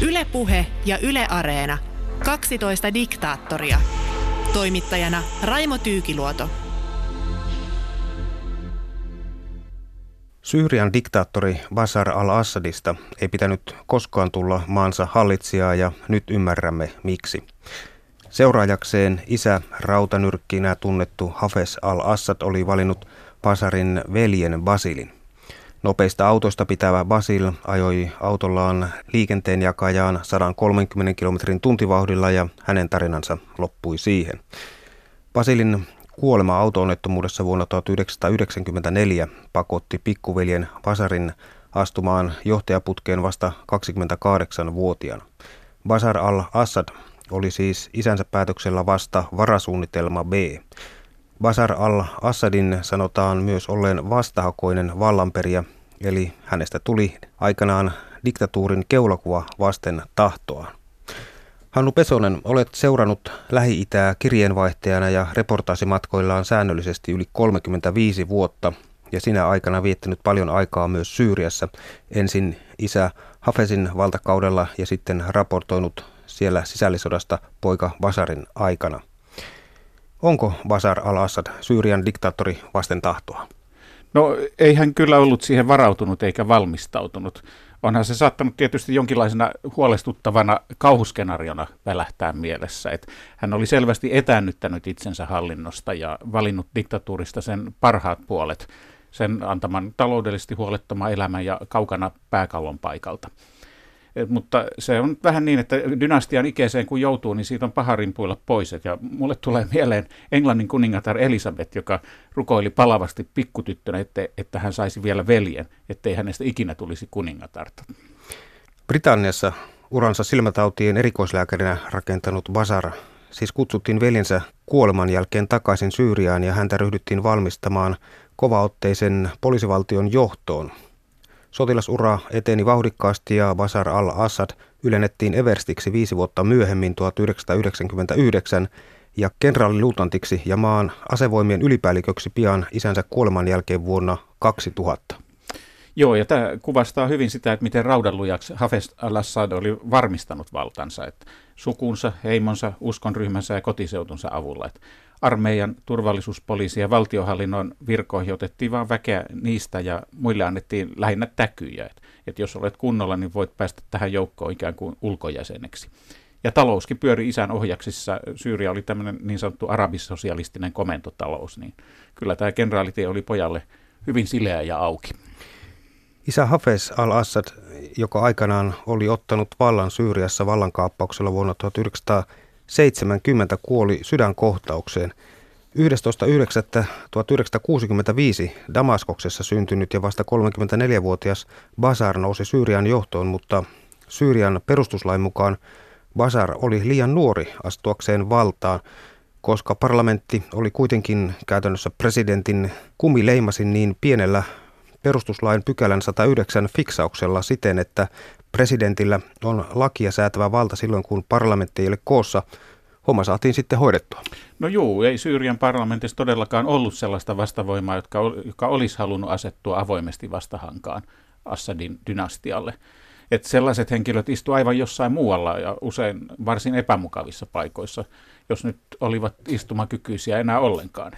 Ylepuhe ja Yle Areena. 12 diktaattoria. Toimittajana Raimo Tyykiluoto. Syyrian diktaattori Bashar al-Assadista ei pitänyt koskaan tulla maansa hallitsijaa ja nyt ymmärrämme miksi. Seuraajakseen isä rautanyrkkinä tunnettu Hafez al-Assad oli valinnut Basarin veljen Basilin. Nopeista autoista pitävä Basil ajoi autollaan liikenteen jakajaan 130 kilometrin tuntivauhdilla ja hänen tarinansa loppui siihen. Basilin kuolema autoonnettomuudessa vuonna 1994 pakotti pikkuveljen Basarin astumaan johtajaputkeen vasta 28-vuotiaana. Basar al-Assad oli siis isänsä päätöksellä vasta varasuunnitelma B. Basar al-Assadin sanotaan myös olleen vastahakoinen vallanperiä, eli hänestä tuli aikanaan diktatuurin keulakuva vasten tahtoaan. Hannu Pesonen, olet seurannut Lähi-Itää kirjeenvaihtajana ja reportaasimatkoillaan säännöllisesti yli 35 vuotta ja sinä aikana viettänyt paljon aikaa myös Syyriassa. Ensin isä Hafezin valtakaudella ja sitten raportoinut siellä sisällissodasta poika Basarin aikana. Onko Basar al-Assad Syyrian diktaattori vasten tahtoa? No ei hän kyllä ollut siihen varautunut eikä valmistautunut. Onhan se saattanut tietysti jonkinlaisena huolestuttavana kauhuskenaariona välähtää mielessä. Että hän oli selvästi etäännyttänyt itsensä hallinnosta ja valinnut diktatuurista sen parhaat puolet, sen antaman taloudellisesti huolettoma elämä ja kaukana pääkallon paikalta. Mutta se on vähän niin, että dynastian ikeeseen kun joutuu, niin siitä on paha rimpuilla pois. Ja mulle tulee mieleen Englannin kuningatar Elisabeth, joka rukoili palavasti pikkutyttönä, että, että hän saisi vielä veljen, ettei hänestä ikinä tulisi kuningatarta. Britanniassa uransa silmätautien erikoislääkärinä rakentanut Basara siis kutsuttiin veljensä kuoleman jälkeen takaisin Syyriaan ja häntä ryhdyttiin valmistamaan kovaotteisen poliisivaltion johtoon – Sotilasura eteni vauhdikkaasti ja Basar al-Assad ylennettiin Everstiksi viisi vuotta myöhemmin 1999 ja kenraaliluutantiksi ja maan asevoimien ylipäälliköksi pian isänsä kuoleman jälkeen vuonna 2000. Joo, ja tämä kuvastaa hyvin sitä, että miten raudanlujaksi Hafez al-Assad oli varmistanut valtansa, että sukunsa, heimonsa, uskonryhmänsä ja kotiseutunsa avulla. Että armeijan, turvallisuuspoliisi ja valtiohallinnon virkoihin otettiin vain väkeä niistä ja muille annettiin lähinnä täkyjä. Että et jos olet kunnolla, niin voit päästä tähän joukkoon ikään kuin ulkojäseneksi. Ja talouskin pyöri isän ohjaksissa. Syyria oli tämmöinen niin sanottu arabissosialistinen komentotalous, niin kyllä tämä kenraalitie oli pojalle hyvin sileä ja auki. Isä Hafez al-Assad, joka aikanaan oli ottanut vallan Syyriassa vallankaappauksella vuonna 1900 70 kuoli sydänkohtaukseen. 11.9.1965 Damaskoksessa syntynyt ja vasta 34-vuotias Basar nousi Syyrian johtoon, mutta Syyrian perustuslain mukaan Basar oli liian nuori astuakseen valtaan, koska parlamentti oli kuitenkin käytännössä presidentin kumileimasin niin pienellä perustuslain pykälän 109 fiksauksella siten, että presidentillä on lakia säätävä valta silloin, kun parlamentti ei ole koossa. Homma saatiin sitten hoidettua. No juu, ei Syyrian parlamentissa todellakaan ollut sellaista vastavoimaa, joka, joka olisi halunnut asettua avoimesti vastahankaan Assadin dynastialle. Että sellaiset henkilöt istuivat aivan jossain muualla ja usein varsin epämukavissa paikoissa, jos nyt olivat istumakykyisiä enää ollenkaan.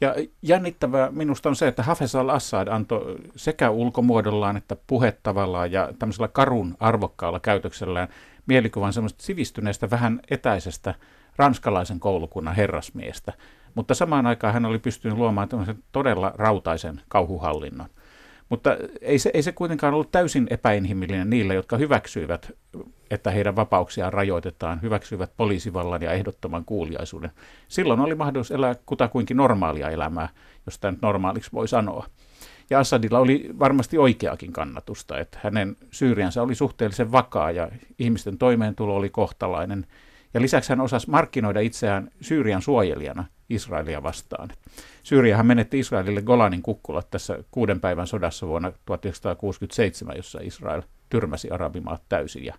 Ja jännittävää minusta on se, että Hafez al-Assad antoi sekä ulkomuodollaan että puhettavallaan ja tämmöisellä karun arvokkaalla käytöksellään mielikuvan semmoista sivistyneestä, vähän etäisestä ranskalaisen koulukunnan herrasmiestä. Mutta samaan aikaan hän oli pystynyt luomaan todella rautaisen kauhuhallinnon. Mutta ei se, ei se kuitenkaan ollut täysin epäinhimillinen niille, jotka hyväksyivät, että heidän vapauksiaan rajoitetaan, hyväksyivät poliisivallan ja ehdottoman kuuliaisuuden. Silloin oli mahdollisuus elää kutakuinkin normaalia elämää, jos tämä nyt normaaliksi voi sanoa. Ja Assadilla oli varmasti oikeakin kannatusta, että hänen Syyriansa oli suhteellisen vakaa ja ihmisten toimeentulo oli kohtalainen. Ja lisäksi hän osasi markkinoida itseään Syyrian suojelijana Israelia vastaan. Syyriahan menetti Israelille Golanin kukkulat tässä kuuden päivän sodassa vuonna 1967, jossa Israel tyrmäsi arabimaat täysin. Ja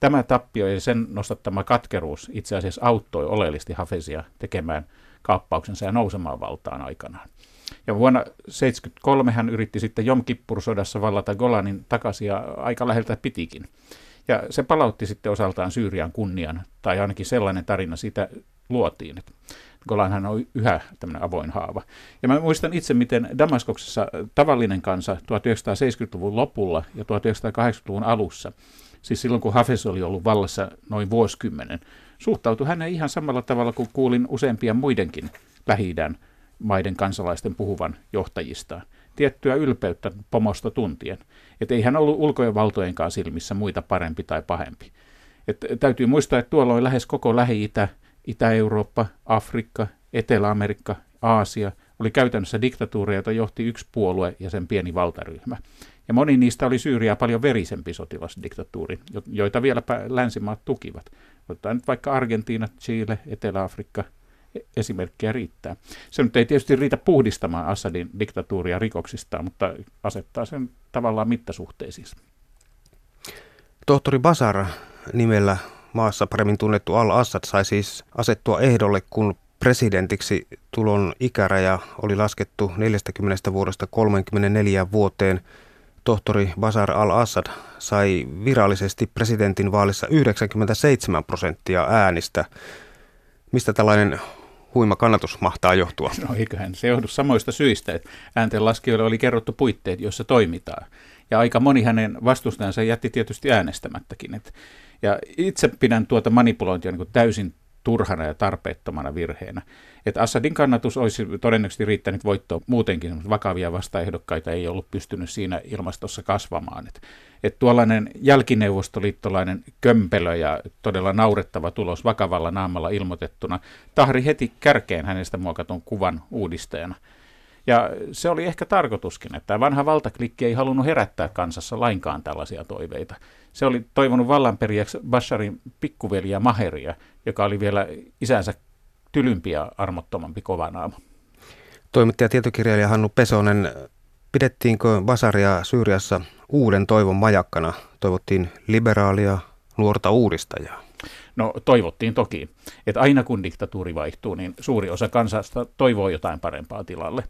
tämä tappio ja sen nostattama katkeruus itse asiassa auttoi oleellisesti Hafezia tekemään kaappauksensa ja nousemaan valtaan aikanaan. Ja vuonna 1973 hän yritti sitten Jom Kippur-sodassa vallata Golanin takaisin ja aika läheltä pitikin. Ja se palautti sitten osaltaan Syyrian kunnian, tai ainakin sellainen tarina siitä luotiin. Golanhan on yhä tämmöinen avoin haava. Ja mä muistan itse, miten Damaskoksessa tavallinen kansa 1970-luvun lopulla ja 1980-luvun alussa, siis silloin kun Hafez oli ollut vallassa noin vuosikymmenen, suhtautui häneen ihan samalla tavalla kuin kuulin useampia muidenkin lähi maiden kansalaisten puhuvan johtajistaan. Tiettyä ylpeyttä pomosta tuntien. Että ei hän ollut ulkojen valtojenkaan silmissä muita parempi tai pahempi. Et täytyy muistaa, että tuolla oli lähes koko Lähi-Itä, Itä-Eurooppa, Afrikka, Etelä-Amerikka, Aasia oli käytännössä diktatuureja, joita johti yksi puolue ja sen pieni valtaryhmä. Ja moni niistä oli Syyriä paljon verisempi sotilasdiktatuuri, joita vielä länsimaat tukivat. Otetaan nyt vaikka Argentiina, Chile, Etelä-Afrikka, e- esimerkkejä riittää. Se nyt ei tietysti riitä puhdistamaan Assadin diktatuuria rikoksistaan, mutta asettaa sen tavallaan mittasuhteisiin. Tohtori Basara nimellä maassa paremmin tunnettu Al-Assad sai siis asettua ehdolle, kun presidentiksi tulon ikäraja oli laskettu 40 vuodesta 34 vuoteen. Tohtori Basar al-Assad sai virallisesti presidentin vaalissa 97 prosenttia äänistä. Mistä tällainen huima kannatus mahtaa johtua? No eiköhän se johdu samoista syistä, että ääntenlaskijoille oli kerrottu puitteet, joissa toimitaan. Ja aika moni hänen vastustajansa jätti tietysti äänestämättäkin. Että ja itse pidän tuota manipulointia niin täysin turhana ja tarpeettomana virheenä. Että Assadin kannatus olisi todennäköisesti riittänyt voittoon muutenkin, vakavia vastaehdokkaita ei ollut pystynyt siinä ilmastossa kasvamaan. Että et tuollainen jälkineuvostoliittolainen kömpelö ja todella naurettava tulos vakavalla naamalla ilmoitettuna tahri heti kärkeen hänestä muokatun kuvan uudistajana. Ja se oli ehkä tarkoituskin, että vanha valtaklikki ei halunnut herättää kansassa lainkaan tällaisia toiveita. Se oli toivonut vallanperijäksi Basharin pikkuveliä Maheria, joka oli vielä isänsä tylympi ja armottomampi kovanaama. Toimittaja tietokirjailija Hannu Pesonen, pidettiinkö Basaria Syyriassa uuden toivon majakkana? Toivottiin liberaalia nuorta uudistajaa. No toivottiin toki, että aina kun diktatuuri vaihtuu, niin suuri osa kansasta toivoo jotain parempaa tilalle.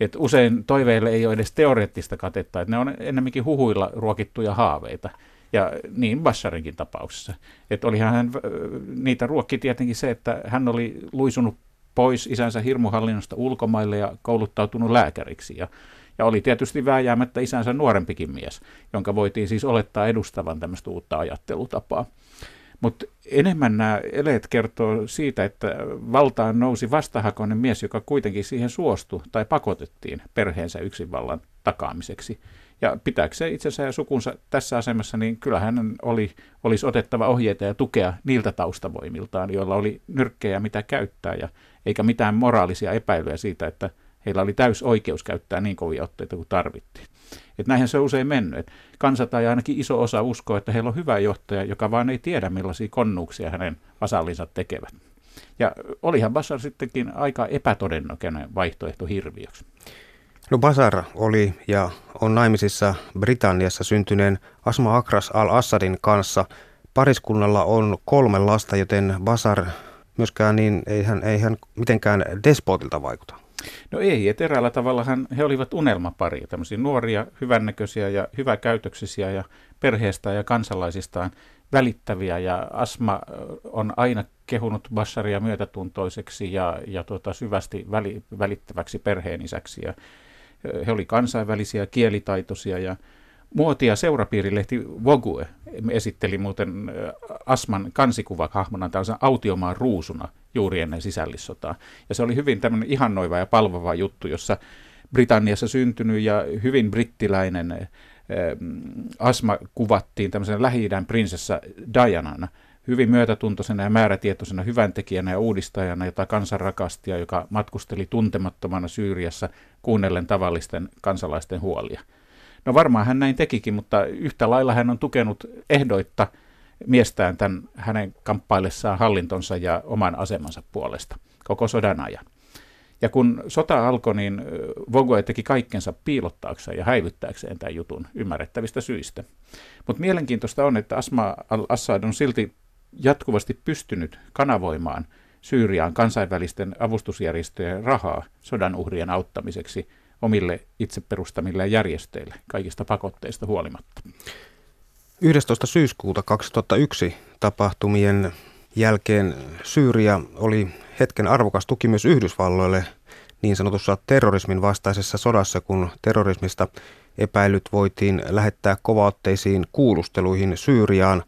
Et usein toiveille ei ole edes teoreettista katetta, että ne on ennemminkin huhuilla ruokittuja haaveita. Ja niin Bassarinkin tapauksessa. Että olihan hän, niitä ruokki tietenkin se, että hän oli luisunut pois isänsä hirmuhallinnosta ulkomaille ja kouluttautunut lääkäriksi. Ja, ja oli tietysti vääjäämättä isänsä nuorempikin mies, jonka voitiin siis olettaa edustavan tämmöistä uutta ajattelutapaa. Mutta enemmän nämä eleet kertoo siitä, että valtaan nousi vastahakoinen mies, joka kuitenkin siihen suostui tai pakotettiin perheensä yksinvallan takaamiseksi. Ja pitääkseen itsensä ja sukunsa tässä asemassa, niin kyllä hän oli, olisi otettava ohjeita ja tukea niiltä taustavoimiltaan, joilla oli nyrkkejä mitä käyttää, ja eikä mitään moraalisia epäilyjä siitä, että heillä oli täys oikeus käyttää niin kovia otteita kuin tarvittiin. Et näinhän se on usein mennyt. Et kansa tai ainakin iso osa uskoo, että heillä on hyvä johtaja, joka vaan ei tiedä millaisia konnuuksia hänen vasallinsa tekevät. Ja olihan Bashar sittenkin aika epätodennäköinen vaihtoehto hirviöksi. No Basar oli ja on naimisissa Britanniassa syntyneen Asma Akras al-Assadin kanssa. Pariskunnalla on kolme lasta, joten Basar myöskään niin ei hän, ei hän mitenkään despotilta vaikuta. No ei, että eräällä tavallahan he olivat unelmapari, tämmöisiä nuoria, hyvännäköisiä ja hyväkäytöksisiä ja perheestä ja kansalaisistaan välittäviä ja Asma on aina kehunut Basharia myötätuntoiseksi ja, ja tuota, syvästi väli, välittäväksi perheenisäksi ja he oli kansainvälisiä, kielitaitoisia ja muotia seurapiirilehti Vogue esitteli muuten Asman kansikuvahahmona tällaisen autiomaan ruusuna juuri ennen sisällissotaa. Ja se oli hyvin tämmöinen ihannoiva ja palvova juttu, jossa Britanniassa syntynyt ja hyvin brittiläinen Asma kuvattiin tämmöisen lähi prinsessa Dianana, hyvin myötätuntoisena ja määrätietoisena hyväntekijänä ja uudistajana, jota kansan rakasti ja joka matkusteli tuntemattomana Syyriassa kuunnellen tavallisten kansalaisten huolia. No varmaan hän näin tekikin, mutta yhtä lailla hän on tukenut ehdoitta miestään tämän hänen kamppaillessaan hallintonsa ja oman asemansa puolesta koko sodan ajan. Ja kun sota alkoi, niin Vogue teki kaikkensa piilottaakseen ja häivyttääkseen tämän jutun ymmärrettävistä syistä. Mutta mielenkiintoista on, että Asma al-Assad on silti jatkuvasti pystynyt kanavoimaan Syyriaan kansainvälisten avustusjärjestöjen rahaa sodan uhrien auttamiseksi omille itse perustamille järjestöille kaikista pakotteista huolimatta. 11. syyskuuta 2001 tapahtumien jälkeen Syyria oli hetken arvokas tuki myös Yhdysvalloille niin sanotussa terrorismin vastaisessa sodassa, kun terrorismista epäilyt voitiin lähettää kovaotteisiin kuulusteluihin Syyriaan.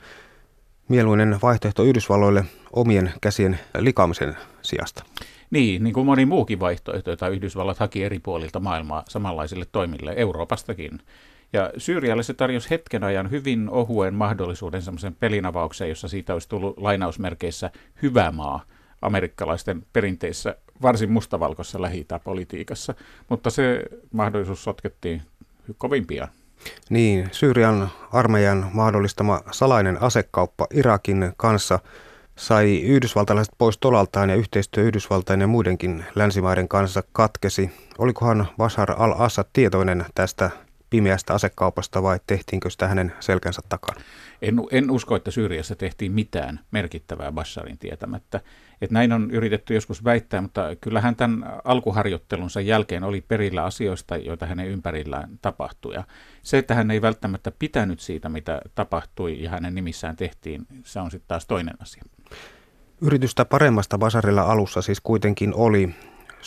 Mieluinen vaihtoehto Yhdysvalloille omien käsien likaamisen sijasta. Niin, niin kuin moni muukin vaihtoehto, jota Yhdysvallat haki eri puolilta maailmaa samanlaisille toimille, Euroopastakin. Ja Syyrialle se tarjosi hetken ajan hyvin ohuen mahdollisuuden semmoisen pelinavaukseen, jossa siitä olisi tullut lainausmerkeissä hyvä maa amerikkalaisten perinteissä varsin mustavalkoisessa lähi politiikassa, mutta se mahdollisuus sotkettiin kovin pian. Niin, Syyrian armeijan mahdollistama salainen asekauppa Irakin kanssa sai yhdysvaltalaiset pois tolaltaan ja yhteistyö Yhdysvaltain ja muidenkin länsimaiden kanssa katkesi. Olikohan Bashar al-Assad tietoinen tästä pimeästä asekaupasta vai tehtiinkö sitä hänen selkänsä takana? En, en usko, että Syyriassa tehtiin mitään merkittävää Basharin tietämättä. Et näin on yritetty joskus väittää, mutta kyllähän tämän alkuharjoittelunsa jälkeen oli perillä asioista, joita hänen ympärillään tapahtui. Ja se, että hän ei välttämättä pitänyt siitä, mitä tapahtui ja hänen nimissään tehtiin, se on sitten taas toinen asia. Yritystä paremmasta Basarilla alussa siis kuitenkin oli.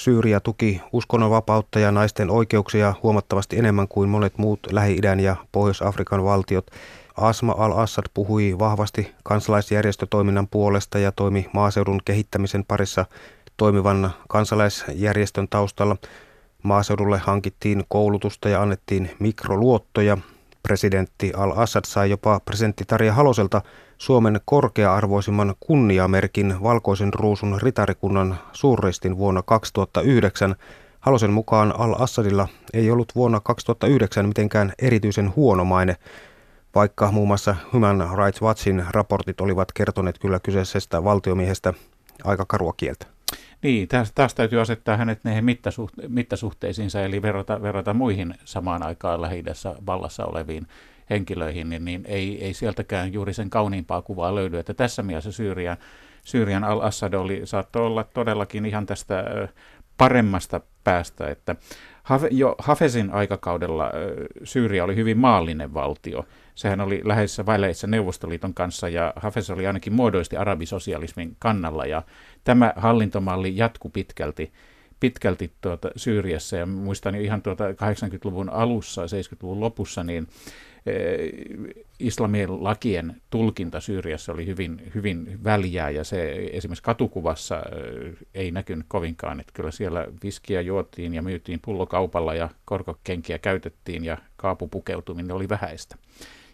Syyria tuki uskonnonvapautta ja naisten oikeuksia huomattavasti enemmän kuin monet muut Lähi-idän ja Pohjois-Afrikan valtiot. Asma al-Assad puhui vahvasti kansalaisjärjestötoiminnan puolesta ja toimi maaseudun kehittämisen parissa toimivan kansalaisjärjestön taustalla. Maaseudulle hankittiin koulutusta ja annettiin mikroluottoja. Presidentti al-Assad sai jopa presidentti Tarja Haloselta Suomen korkea-arvoisimman kunniamerkin valkoisen ruusun ritarikunnan suurristin vuonna 2009. Halosen mukaan al-Assadilla ei ollut vuonna 2009 mitenkään erityisen huono maine, vaikka muun muassa Human Rights Watchin raportit olivat kertoneet kyllä kyseisestä valtiomiehestä aika karua kieltä. Niin, taas, taas täytyy asettaa hänet näihin mittasuht, mittasuhteisiinsa, eli verrata, verrata muihin samaan aikaan lähi vallassa oleviin henkilöihin, niin, niin ei, ei sieltäkään juuri sen kauniimpaa kuvaa löydy. Että tässä mielessä Syyrian, Syyrian al-Assad oli, saattoi olla todellakin ihan tästä paremmasta päästä, että jo Hafezin aikakaudella Syyria oli hyvin maallinen valtio. Sehän oli läheisissä väleissä Neuvostoliiton kanssa ja Hafez oli ainakin muodoisesti arabisosialismin kannalla ja tämä hallintomalli jatku pitkälti pitkälti tuota Syyriassa ja muistan jo ihan tuota 80-luvun alussa, 70-luvun lopussa, niin Eh, islamien lakien tulkinta Syyriassa oli hyvin, hyvin väljää ja se esimerkiksi katukuvassa eh, ei näkynyt kovinkaan, että kyllä siellä viskiä juotiin ja myytiin pullokaupalla ja korkokenkiä käytettiin ja kaapupukeutuminen oli vähäistä.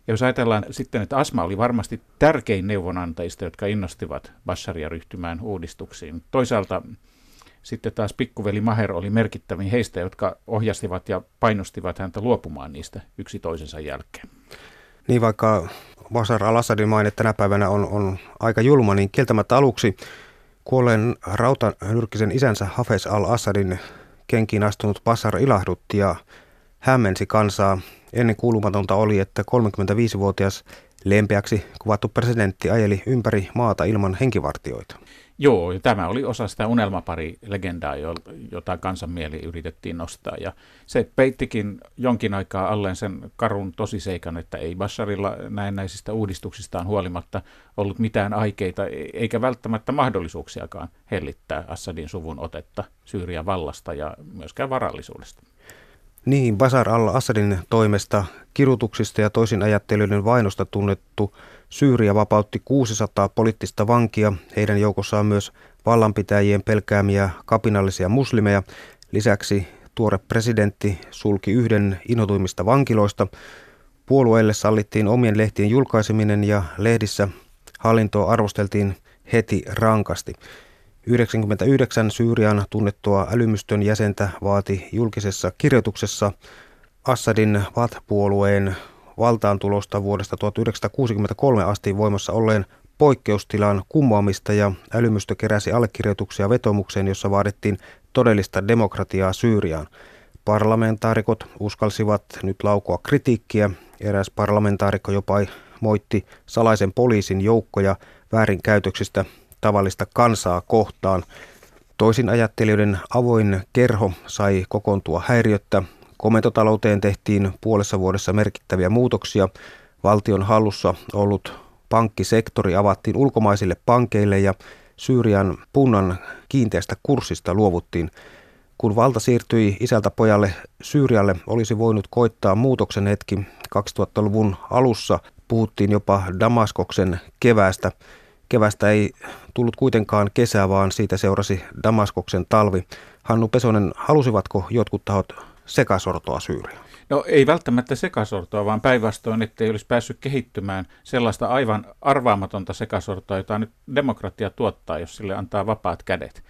Ja jos ajatellaan sitten, että Asma oli varmasti tärkein neuvonantajista, jotka innostivat Basharia ryhtymään uudistuksiin. Toisaalta sitten taas pikkuveli Maher oli merkittävin heistä, jotka ohjasivat ja painostivat häntä luopumaan niistä yksi toisensa jälkeen. Niin vaikka Bashar al-Assadin maine tänä päivänä on, on aika julma, niin kieltämättä aluksi kuolleen rautanyrkkisen isänsä Hafez al-Assadin kenkiin astunut Bashar ilahdutti ja hämmensi kansaa. Ennen kuulumatonta oli, että 35-vuotias lempeäksi kuvattu presidentti ajeli ympäri maata ilman henkivartioita. Joo, ja tämä oli osa sitä unelmapari-legendaa, jota kansanmieli yritettiin nostaa. Ja se peittikin jonkin aikaa alleen sen karun tosiseikan, että ei Basharilla näennäisistä uudistuksistaan huolimatta ollut mitään aikeita, eikä välttämättä mahdollisuuksiakaan hellittää Assadin suvun otetta Syyrian vallasta ja myöskään varallisuudesta. Niin, Basar al-Assadin toimesta kirutuksista ja toisin ajattelijoiden vainosta tunnettu Syyria vapautti 600 poliittista vankia. Heidän joukossaan myös vallanpitäjien pelkäämiä kapinallisia muslimeja. Lisäksi tuore presidentti sulki yhden inhotuimmista vankiloista. Puolueelle sallittiin omien lehtien julkaiseminen ja lehdissä hallintoa arvosteltiin heti rankasti. 99 Syyrian tunnettua älymystön jäsentä vaati julkisessa kirjoituksessa Assadin VAT-puolueen valtaantulosta vuodesta 1963 asti voimassa olleen poikkeustilan kumoamista ja älymystö keräsi allekirjoituksia vetomukseen, jossa vaadittiin todellista demokratiaa Syyriaan. Parlamentaarikot uskalsivat nyt laukoa kritiikkiä. Eräs parlamentaarikko jopa moitti salaisen poliisin joukkoja väärinkäytöksistä tavallista kansaa kohtaan. Toisin ajattelijoiden avoin kerho sai kokoontua häiriöttä. Komentotalouteen tehtiin puolessa vuodessa merkittäviä muutoksia. valtion hallussa ollut pankkisektori avattiin ulkomaisille pankeille ja Syyrian punnan kiinteästä kurssista luovuttiin. Kun valta siirtyi isältä pojalle Syyrialle, olisi voinut koittaa muutoksen hetki. 2000-luvun alussa puhuttiin jopa Damaskoksen keväästä. Kevästä ei tullut kuitenkaan kesää, vaan siitä seurasi Damaskoksen talvi. Hannu Pesonen, halusivatko jotkut tahot sekasortoa Syyriaan? No ei välttämättä sekasortoa, vaan päinvastoin, ettei olisi päässyt kehittymään sellaista aivan arvaamatonta sekasortoa, jota nyt demokratia tuottaa, jos sille antaa vapaat kädet.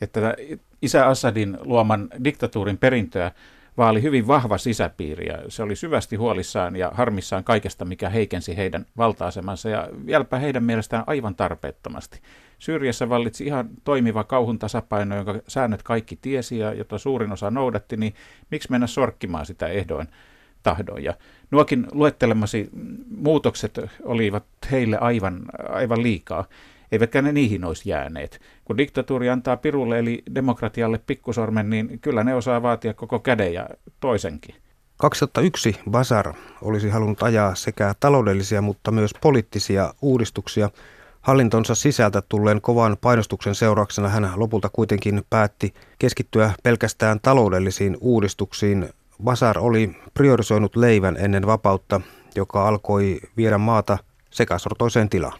Että isä Assadin luoman diktatuurin perintöä vaali hyvin vahva sisäpiiri ja se oli syvästi huolissaan ja harmissaan kaikesta, mikä heikensi heidän valta-asemansa ja vieläpä heidän mielestään aivan tarpeettomasti. Syyriassa vallitsi ihan toimiva kauhun tasapaino, jonka säännöt kaikki tiesi ja jota suurin osa noudatti, niin miksi mennä sorkkimaan sitä ehdoin tahdoin. Ja nuokin luettelemasi muutokset olivat heille aivan, aivan liikaa, eivätkä ne niihin olisi jääneet. Kun diktatuuri antaa pirulle eli demokratialle pikkusormen, niin kyllä ne osaa vaatia koko käden ja toisenkin. 2001 Basar olisi halunnut ajaa sekä taloudellisia, mutta myös poliittisia uudistuksia – Hallintonsa sisältä tulleen kovan painostuksen seurauksena hän lopulta kuitenkin päätti keskittyä pelkästään taloudellisiin uudistuksiin. Basar oli priorisoinut leivän ennen vapautta, joka alkoi viedä maata sekasortoiseen tilaan.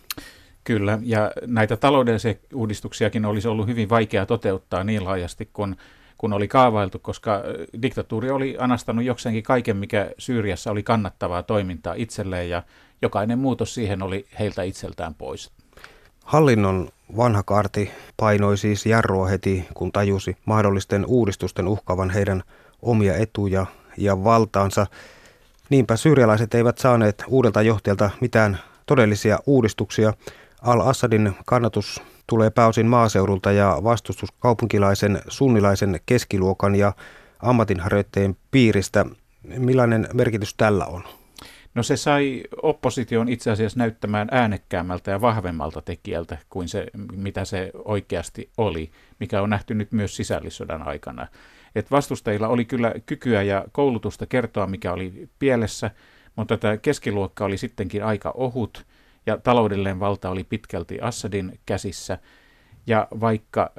Kyllä, ja näitä taloudellisia uudistuksiakin olisi ollut hyvin vaikea toteuttaa niin laajasti kuin kun oli kaavailtu, koska diktatuuri oli anastanut jokseenkin kaiken, mikä Syyriassa oli kannattavaa toimintaa itselleen, ja jokainen muutos siihen oli heiltä itseltään pois. Hallinnon vanha kaarti painoi siis jarrua heti, kun tajusi mahdollisten uudistusten uhkavan heidän omia etuja ja valtaansa. Niinpä syyrialaiset eivät saaneet uudelta johtajalta mitään todellisia uudistuksia. Al-Assadin kannatus tulee pääosin maaseudulta ja vastustus kaupunkilaisen, sunnilaisen keskiluokan ja ammatinharjoittajien piiristä. Millainen merkitys tällä on? No se sai opposition itse asiassa näyttämään äänekkäämmältä ja vahvemmalta tekijältä kuin se, mitä se oikeasti oli, mikä on nähty nyt myös sisällissodan aikana. Et vastustajilla oli kyllä kykyä ja koulutusta kertoa, mikä oli pielessä, mutta tämä keskiluokka oli sittenkin aika ohut ja taloudellinen valta oli pitkälti Assadin käsissä – ja vaikka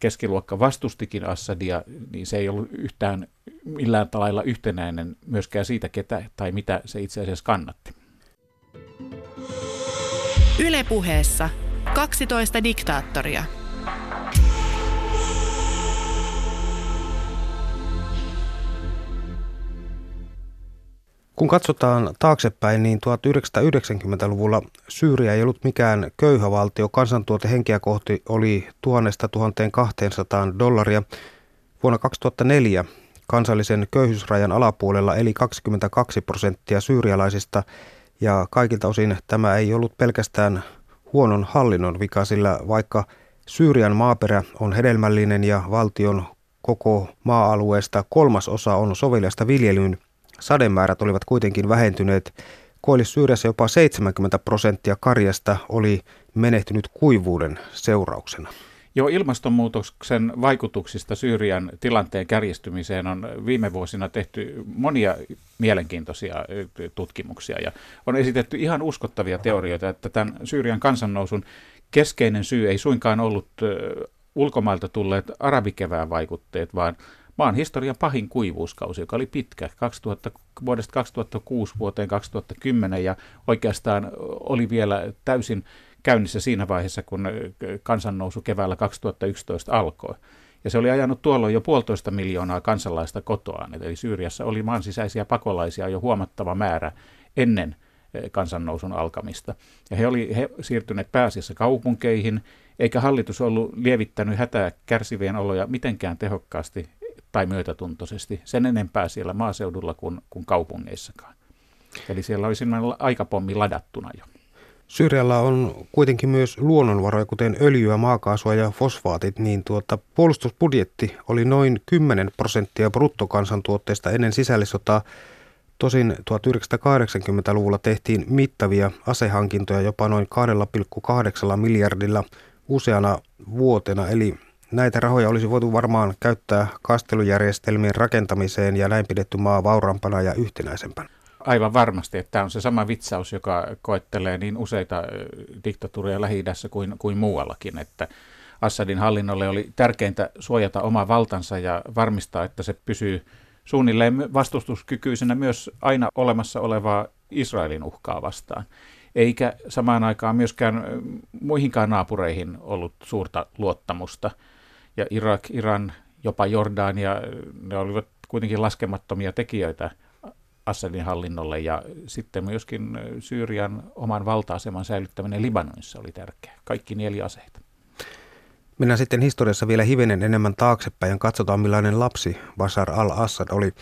keskiluokka vastustikin Assadia, niin se ei ollut yhtään millään lailla yhtenäinen myöskään siitä, ketä tai mitä se itse asiassa kannatti. Ylepuheessa 12 diktaattoria – Kun katsotaan taaksepäin, niin 1990-luvulla Syyria ei ollut mikään köyhä valtio. Kansantuote henkeä kohti oli 1000-1200 dollaria. Vuonna 2004 kansallisen köyhyysrajan alapuolella eli 22 prosenttia syyrialaisista ja kaikilta osin tämä ei ollut pelkästään huonon hallinnon vika, sillä vaikka Syyrian maaperä on hedelmällinen ja valtion koko maa-alueesta kolmas osa on soveliasta viljelyyn, sademäärät olivat kuitenkin vähentyneet. Koillis-Syyriassa jopa 70 prosenttia karjasta oli menehtynyt kuivuuden seurauksena. Jo ilmastonmuutoksen vaikutuksista Syyrian tilanteen kärjistymiseen on viime vuosina tehty monia mielenkiintoisia tutkimuksia ja on esitetty ihan uskottavia teorioita, että tämän Syyrian kansannousun keskeinen syy ei suinkaan ollut ulkomailta tulleet arabikevään vaikutteet, vaan maan historian pahin kuivuuskausi, joka oli pitkä, 2000, vuodesta 2006 vuoteen 2010 ja oikeastaan oli vielä täysin käynnissä siinä vaiheessa, kun kansannousu keväällä 2011 alkoi. Ja se oli ajanut tuolloin jo puolitoista miljoonaa kansalaista kotoaan. Eli Syyriassa oli maan sisäisiä pakolaisia jo huomattava määrä ennen kansannousun alkamista. Ja he olivat he siirtyneet pääasiassa kaupunkeihin, eikä hallitus ollut lievittänyt hätää kärsivien oloja mitenkään tehokkaasti tai myötätuntoisesti sen enempää siellä maaseudulla kuin, kuin kaupungeissakaan. Eli siellä oli aikapommi ladattuna jo. Syyrialla on kuitenkin myös luonnonvaroja, kuten öljyä, maakaasua ja fosfaatit, niin tuota, puolustusbudjetti oli noin 10 prosenttia bruttokansantuotteesta ennen sisällissotaa. Tosin 1980-luvulla tehtiin mittavia asehankintoja jopa noin 2,8 miljardilla useana vuotena, eli Näitä rahoja olisi voitu varmaan käyttää kastelujärjestelmien rakentamiseen ja näin pidetty maa vauraampana ja yhtenäisempänä. Aivan varmasti, että tämä on se sama vitsaus, joka koettelee niin useita diktatuureja lähi kuin, kuin muuallakin, että Assadin hallinnolle oli tärkeintä suojata oma valtansa ja varmistaa, että se pysyy suunnilleen vastustuskykyisenä myös aina olemassa olevaa Israelin uhkaa vastaan. Eikä samaan aikaan myöskään muihinkaan naapureihin ollut suurta luottamusta. Ja Irak, Iran, jopa Jordania, ne olivat kuitenkin laskemattomia tekijöitä Assadin hallinnolle ja sitten myöskin Syyrian oman valta-aseman säilyttäminen Libanonissa oli tärkeää. Kaikki nieli aseita. Mennään sitten historiassa vielä hivenen enemmän taaksepäin ja katsotaan millainen lapsi Bashar al-Assad oli.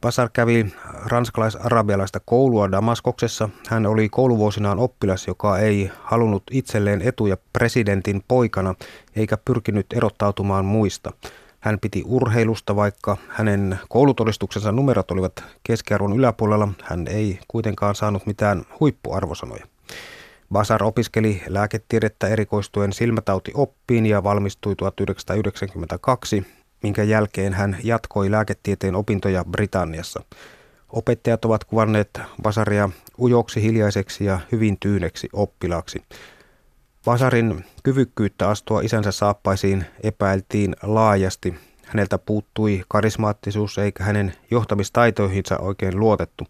Bashar kävi ranskalais-arabialaista koulua Damaskoksessa. Hän oli kouluvuosinaan oppilas, joka ei halunnut itselleen etuja presidentin poikana eikä pyrkinyt erottautumaan muista. Hän piti urheilusta, vaikka hänen koulutodistuksensa numerot olivat keskiarvon yläpuolella. Hän ei kuitenkaan saanut mitään huippuarvosanoja. Basar opiskeli lääketiedettä erikoistuen silmätautioppiin ja valmistui 1992, minkä jälkeen hän jatkoi lääketieteen opintoja Britanniassa. Opettajat ovat kuvanneet Basaria ujoksi, hiljaiseksi ja hyvin tyyneksi oppilaaksi. Basarin kyvykkyyttä astua isänsä saappaisiin epäiltiin laajasti. Häneltä puuttui karismaattisuus eikä hänen johtamistaitoihinsa oikein luotettu.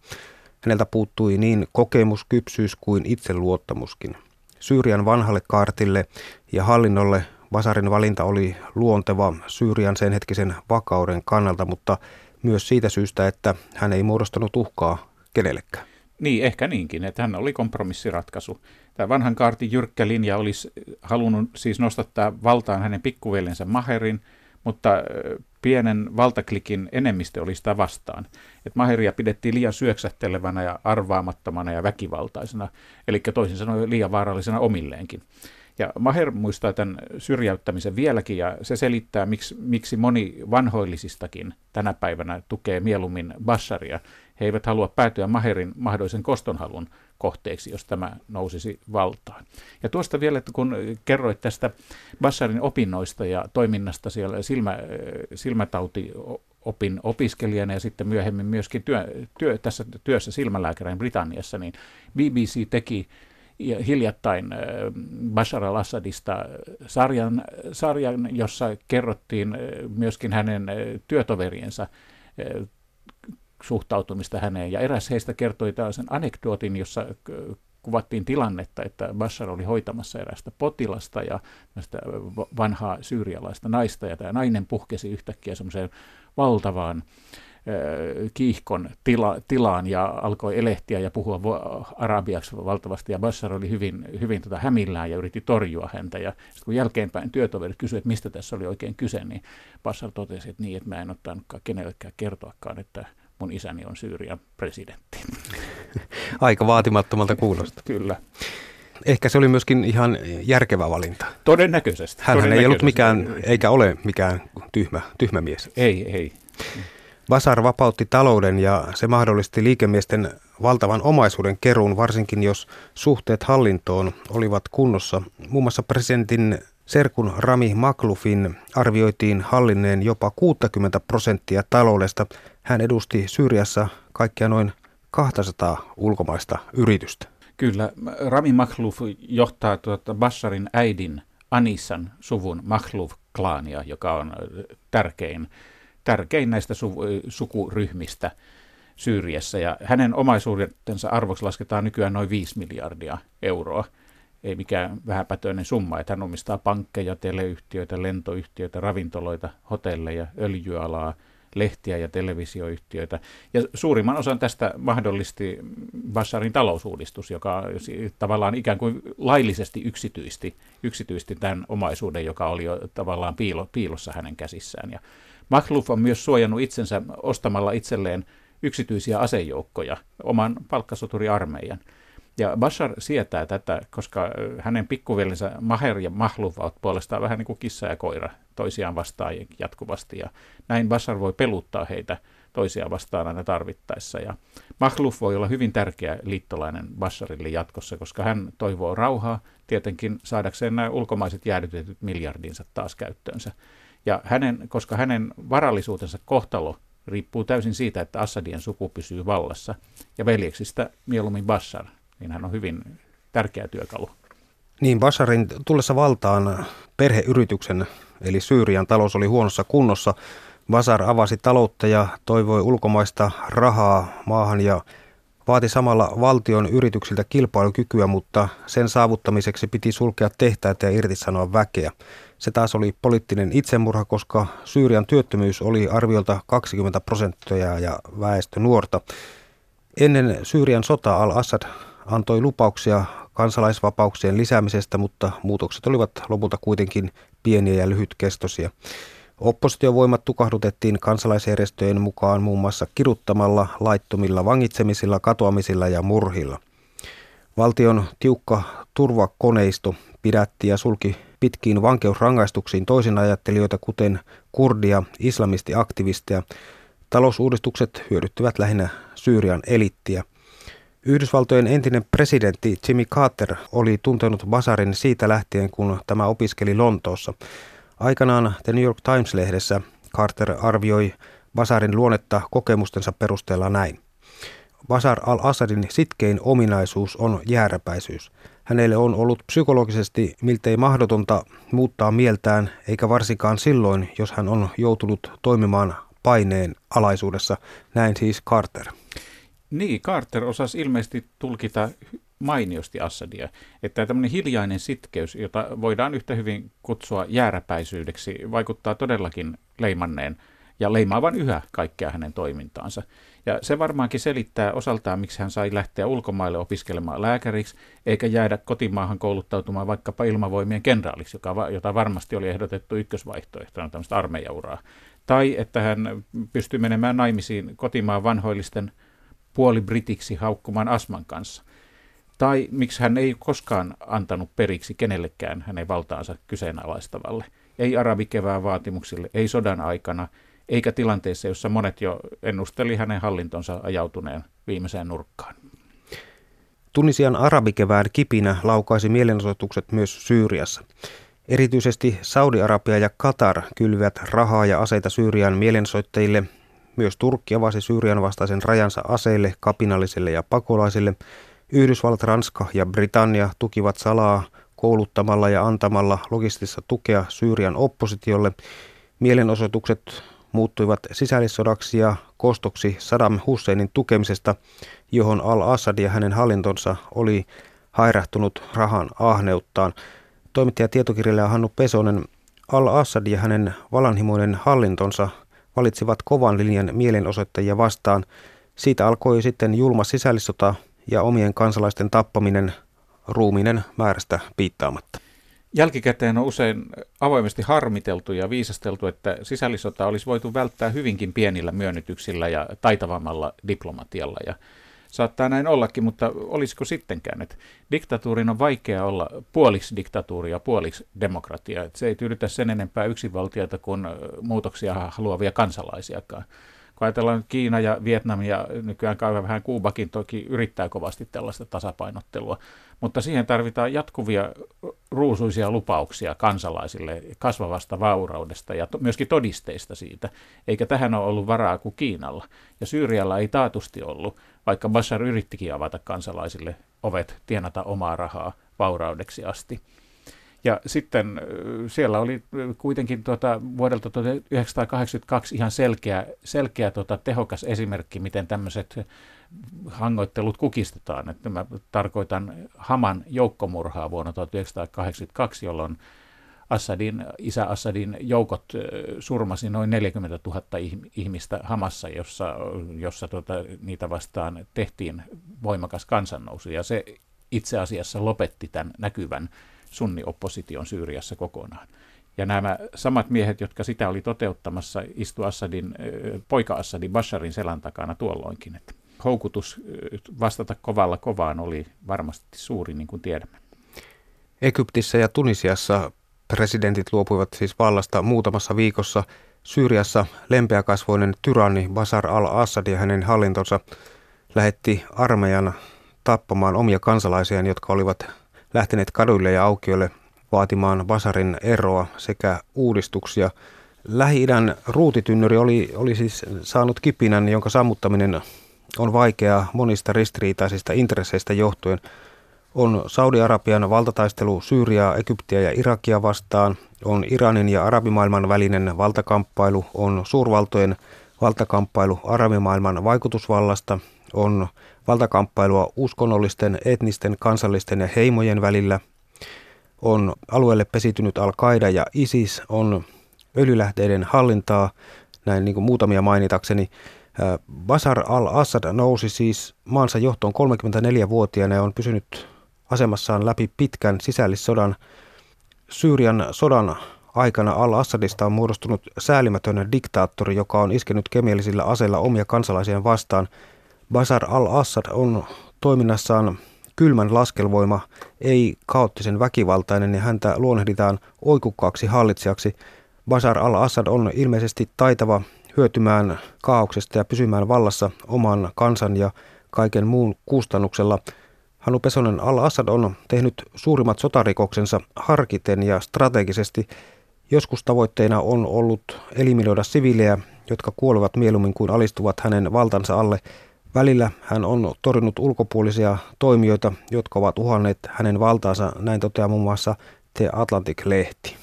Häneltä puuttui niin kokemus, kypsyys kuin itseluottamuskin. Syyrian vanhalle kaartille ja hallinnolle Basarin valinta oli luonteva Syyrian sen hetkisen vakauden kannalta, mutta myös siitä syystä, että hän ei muodostanut uhkaa kenellekään. Niin, ehkä niinkin, että hän oli kompromissiratkaisu. Tämä vanhan kaartin jyrkkä linja olisi halunnut siis nostattaa valtaan hänen pikkuveljensä Maherin, mutta pienen valtaklikin enemmistö oli sitä vastaan. Et Maheria pidettiin liian syöksähtelevänä ja arvaamattomana ja väkivaltaisena, eli toisin sanoen liian vaarallisena omilleenkin. Ja Maher muistaa tämän syrjäyttämisen vieläkin, ja se selittää, miksi, miksi moni vanhoillisistakin tänä päivänä tukee mieluummin Bassaria. He eivät halua päätyä Maherin mahdollisen kostonhalun kohteeksi, jos tämä nousisi valtaan. Ja tuosta vielä, kun kerroit tästä Bassarin opinnoista ja toiminnasta siellä silmä, silmätauti opin opiskelijana ja sitten myöhemmin myöskin työ, työ, tässä työssä silmälääkärin Britanniassa, niin BBC teki hiljattain äh, Bashar al-Assadista sarjan, sarjan, jossa kerrottiin äh, myöskin hänen äh, työtoveriensa suhtautumista häneen. Ja eräs heistä kertoi tällaisen anekdootin, jossa kuvattiin tilannetta, että Bashar oli hoitamassa erästä potilasta ja vanhaa syyrialaista naista, ja tämä nainen puhkesi yhtäkkiä semmoiseen valtavaan kiihkon tila, tilaan ja alkoi elehtiä ja puhua arabiaksi valtavasti. Ja Bashar oli hyvin, hyvin tota hämillään ja yritti torjua häntä. Ja sitten kun jälkeenpäin työtoverit kysyivät, että mistä tässä oli oikein kyse, niin Bashar totesi, että niin, että mä en ottanutkaan kenellekään kertoakaan, että mun isäni on Syyrian presidentti. Aika vaatimattomalta kuulosta. Kyllä. Ehkä se oli myöskin ihan järkevä valinta. Todennäköisesti. Hän ei ollut mikään, eikä ole mikään tyhmä, tyhmä mies. Ei, ei. Vasar vapautti talouden ja se mahdollisti liikemiesten valtavan omaisuuden keruun, varsinkin jos suhteet hallintoon olivat kunnossa. Muun muassa presidentin Serkun Rami Maklufin arvioitiin hallinneen jopa 60 prosenttia taloudesta. Hän edusti Syyriassa kaikkia noin 200 ulkomaista yritystä. Kyllä, Rami Makluf johtaa tuota Basharin äidin Anissan suvun Makluf-klaania, joka on tärkein tärkein näistä su- sukuryhmistä Syyriassa. Ja hänen omaisuudensa arvoksi lasketaan nykyään noin 5 miljardia euroa. Ei mikään vähäpätöinen summa, että hän omistaa pankkeja, teleyhtiöitä, lentoyhtiöitä, ravintoloita, hotelleja, öljyalaa, lehtiä ja televisioyhtiöitä. Ja suurimman osan tästä mahdollisti Bassarin talousuudistus, joka tavallaan ikään kuin laillisesti yksityisti, yksityisti tämän omaisuuden, joka oli jo tavallaan piilo, piilossa hänen käsissään. Ja Makhlouf on myös suojannut itsensä ostamalla itselleen yksityisiä asejoukkoja, oman palkkasoturiarmeijan. Ja Bashar sietää tätä, koska hänen pikkuvelinsä Maher ja Mahluf ovat puolestaan vähän niin kuin kissa ja koira toisiaan vastaan jatkuvasti. Ja näin Bashar voi peluttaa heitä toisiaan vastaan aina tarvittaessa. Ja Mahluf voi olla hyvin tärkeä liittolainen Basharille jatkossa, koska hän toivoo rauhaa, tietenkin saadakseen nämä ulkomaiset jäädytetyt miljardinsa taas käyttöönsä. Ja hänen, koska hänen varallisuutensa kohtalo riippuu täysin siitä, että Assadien suku pysyy vallassa. Ja veljeksistä mieluummin Bashar, niin hän on hyvin tärkeä työkalu. Niin, Basharin tullessa valtaan perheyrityksen, eli Syyrian talous oli huonossa kunnossa. Basar avasi taloutta ja toivoi ulkomaista rahaa maahan ja vaati samalla valtion yrityksiltä kilpailukykyä, mutta sen saavuttamiseksi piti sulkea tehtäitä ja irtisanoa väkeä. Se taas oli poliittinen itsemurha, koska Syyrian työttömyys oli arviolta 20 prosenttia ja väestö nuorta. Ennen Syyrian sotaa al-Assad antoi lupauksia kansalaisvapauksien lisäämisestä, mutta muutokset olivat lopulta kuitenkin pieniä ja lyhytkestoisia. Oppositiovoimat tukahdutettiin kansalaisjärjestöjen mukaan muun muassa kiruttamalla, laittomilla vangitsemisilla, katoamisilla ja murhilla. Valtion tiukka turvakoneisto pidätti ja sulki pitkiin vankeusrangaistuksiin toisin ajattelijoita, kuten kurdia, islamistiaktivisteja. Talousuudistukset hyödyttivät lähinnä Syyrian elittiä. Yhdysvaltojen entinen presidentti Jimmy Carter oli tuntenut Basarin siitä lähtien, kun tämä opiskeli Lontoossa. Aikanaan The New York Times-lehdessä Carter arvioi Basarin luonnetta kokemustensa perusteella näin. Basar al-Assadin sitkein ominaisuus on jääräpäisyys. Hänelle on ollut psykologisesti miltei mahdotonta muuttaa mieltään, eikä varsinkaan silloin, jos hän on joutunut toimimaan paineen alaisuudessa. Näin siis Carter. Niin, Carter osasi ilmeisesti tulkita mainiosti Assadia, että tämmöinen hiljainen sitkeys, jota voidaan yhtä hyvin kutsua jääräpäisyydeksi, vaikuttaa todellakin leimanneen ja leimaavan yhä kaikkea hänen toimintaansa. Ja se varmaankin selittää osaltaan, miksi hän sai lähteä ulkomaille opiskelemaan lääkäriksi, eikä jäädä kotimaahan kouluttautumaan vaikkapa ilmavoimien kenraaliksi, joka, jota varmasti oli ehdotettu ykkösvaihtoehtona tämmöistä armeijauraa. Tai että hän pystyi menemään naimisiin kotimaan vanhoillisten puolibritiksi haukkumaan Asman kanssa. Tai miksi hän ei koskaan antanut periksi kenellekään hänen valtaansa kyseenalaistavalle. Ei arabikevään vaatimuksille, ei sodan aikana, eikä tilanteessa, jossa monet jo ennusteli hänen hallintonsa ajautuneen viimeiseen nurkkaan. Tunisian arabikevään kipinä laukaisi mielenosoitukset myös Syyriassa. Erityisesti Saudi-Arabia ja Katar kylvivät rahaa ja aseita Syyrian mielenosoittajille. Myös Turkki avasi Syyrian vastaisen rajansa aseille, kapinallisille ja pakolaisille. Yhdysvallat, Ranska ja Britannia tukivat salaa kouluttamalla ja antamalla logistista tukea Syyrian oppositiolle. Mielenosoitukset muuttuivat sisällissodaksi ja kostoksi Saddam Husseinin tukemisesta, johon al-Assad ja hänen hallintonsa oli hairahtunut rahan ahneuttaan. Toimittaja tietokirjailija Hannu Pesonen, al-Assad ja hänen valanhimoinen hallintonsa valitsivat kovan linjan mielenosoittajia vastaan. Siitä alkoi sitten julma sisällissota ja omien kansalaisten tappaminen ruuminen määrästä piittaamatta. Jälkikäteen on usein avoimesti harmiteltu ja viisasteltu, että sisällissota olisi voitu välttää hyvinkin pienillä myönnytyksillä ja taitavammalla diplomatialla. Ja saattaa näin ollakin, mutta olisiko sittenkään? Että diktatuurin on vaikea olla puoliksi diktatuuria ja puoliksi demokratia. Että se ei tyydytä sen enempää yksinvaltiota kuin muutoksia haluavia kansalaisiakaan kun ajatellaan Kiina ja Vietnam ja nykyään käy vähän Kuubakin toki yrittää kovasti tällaista tasapainottelua, mutta siihen tarvitaan jatkuvia ruusuisia lupauksia kansalaisille kasvavasta vauraudesta ja to, myöskin todisteista siitä, eikä tähän ole ollut varaa kuin Kiinalla. Ja Syyrialla ei taatusti ollut, vaikka Bashar yrittikin avata kansalaisille ovet tienata omaa rahaa vauraudeksi asti. Ja sitten siellä oli kuitenkin tuota, vuodelta 1982 ihan selkeä, selkeä tuota, tehokas esimerkki, miten tämmöiset hangoittelut kukistetaan. Että mä tarkoitan Haman joukkomurhaa vuonna 1982, jolloin Assadin, isä Assadin joukot surmasi noin 40 000 ihmistä Hamassa, jossa, jossa tuota, niitä vastaan tehtiin voimakas kansannousu. Ja se itse asiassa lopetti tämän näkyvän sunniopposition Syyriassa kokonaan. Ja nämä samat miehet, jotka sitä oli toteuttamassa, istu Assadin, poika Assadin Basharin selän takana tuolloinkin. Että houkutus vastata kovalla kovaan oli varmasti suuri, niin kuin tiedämme. Egyptissä ja Tunisiassa presidentit luopuivat siis vallasta muutamassa viikossa. Syyriassa lempeäkasvoinen tyranni Basar al-Assad ja hänen hallintonsa lähetti armeijan tappamaan omia kansalaisiaan, jotka olivat lähteneet kaduille ja aukioille vaatimaan Basarin eroa sekä uudistuksia. Lähi-idän ruutitynnyri oli, oli siis saanut kipinän, jonka sammuttaminen on vaikeaa monista ristiriitaisista intresseistä johtuen. On Saudi-Arabian valtataistelu Syyriaa, Egyptiä ja Irakia vastaan, on Iranin ja arabimaailman välinen valtakamppailu, on suurvaltojen valtakamppailu arabimaailman vaikutusvallasta, on valtakamppailua uskonnollisten, etnisten, kansallisten ja heimojen välillä, on alueelle pesitynyt Al-Qaida ja ISIS, on öljylähteiden hallintaa, näin niin kuin muutamia mainitakseni. Basar al-Assad nousi siis maansa johtoon 34-vuotiaana ja on pysynyt asemassaan läpi pitkän sisällissodan. Syyrian sodan aikana al-Assadista on muodostunut säälimätön diktaattori, joka on iskenyt kemiallisilla aseilla omia kansalaisia vastaan. Basar al-Assad on toiminnassaan kylmän laskelvoima, ei kaoottisen väkivaltainen ja häntä luonnehditaan oikukkaaksi hallitsijaksi. Basar al-Assad on ilmeisesti taitava hyötymään kaauksesta ja pysymään vallassa oman kansan ja kaiken muun kustannuksella. Hanu Pesonen al-Assad on tehnyt suurimmat sotarikoksensa harkiten ja strategisesti. Joskus tavoitteena on ollut eliminoida siviilejä, jotka kuolevat mieluummin kuin alistuvat hänen valtansa alle. Välillä hän on torjunut ulkopuolisia toimijoita, jotka ovat uhanneet hänen valtaansa, näin toteaa muun muassa The Atlantic-lehti.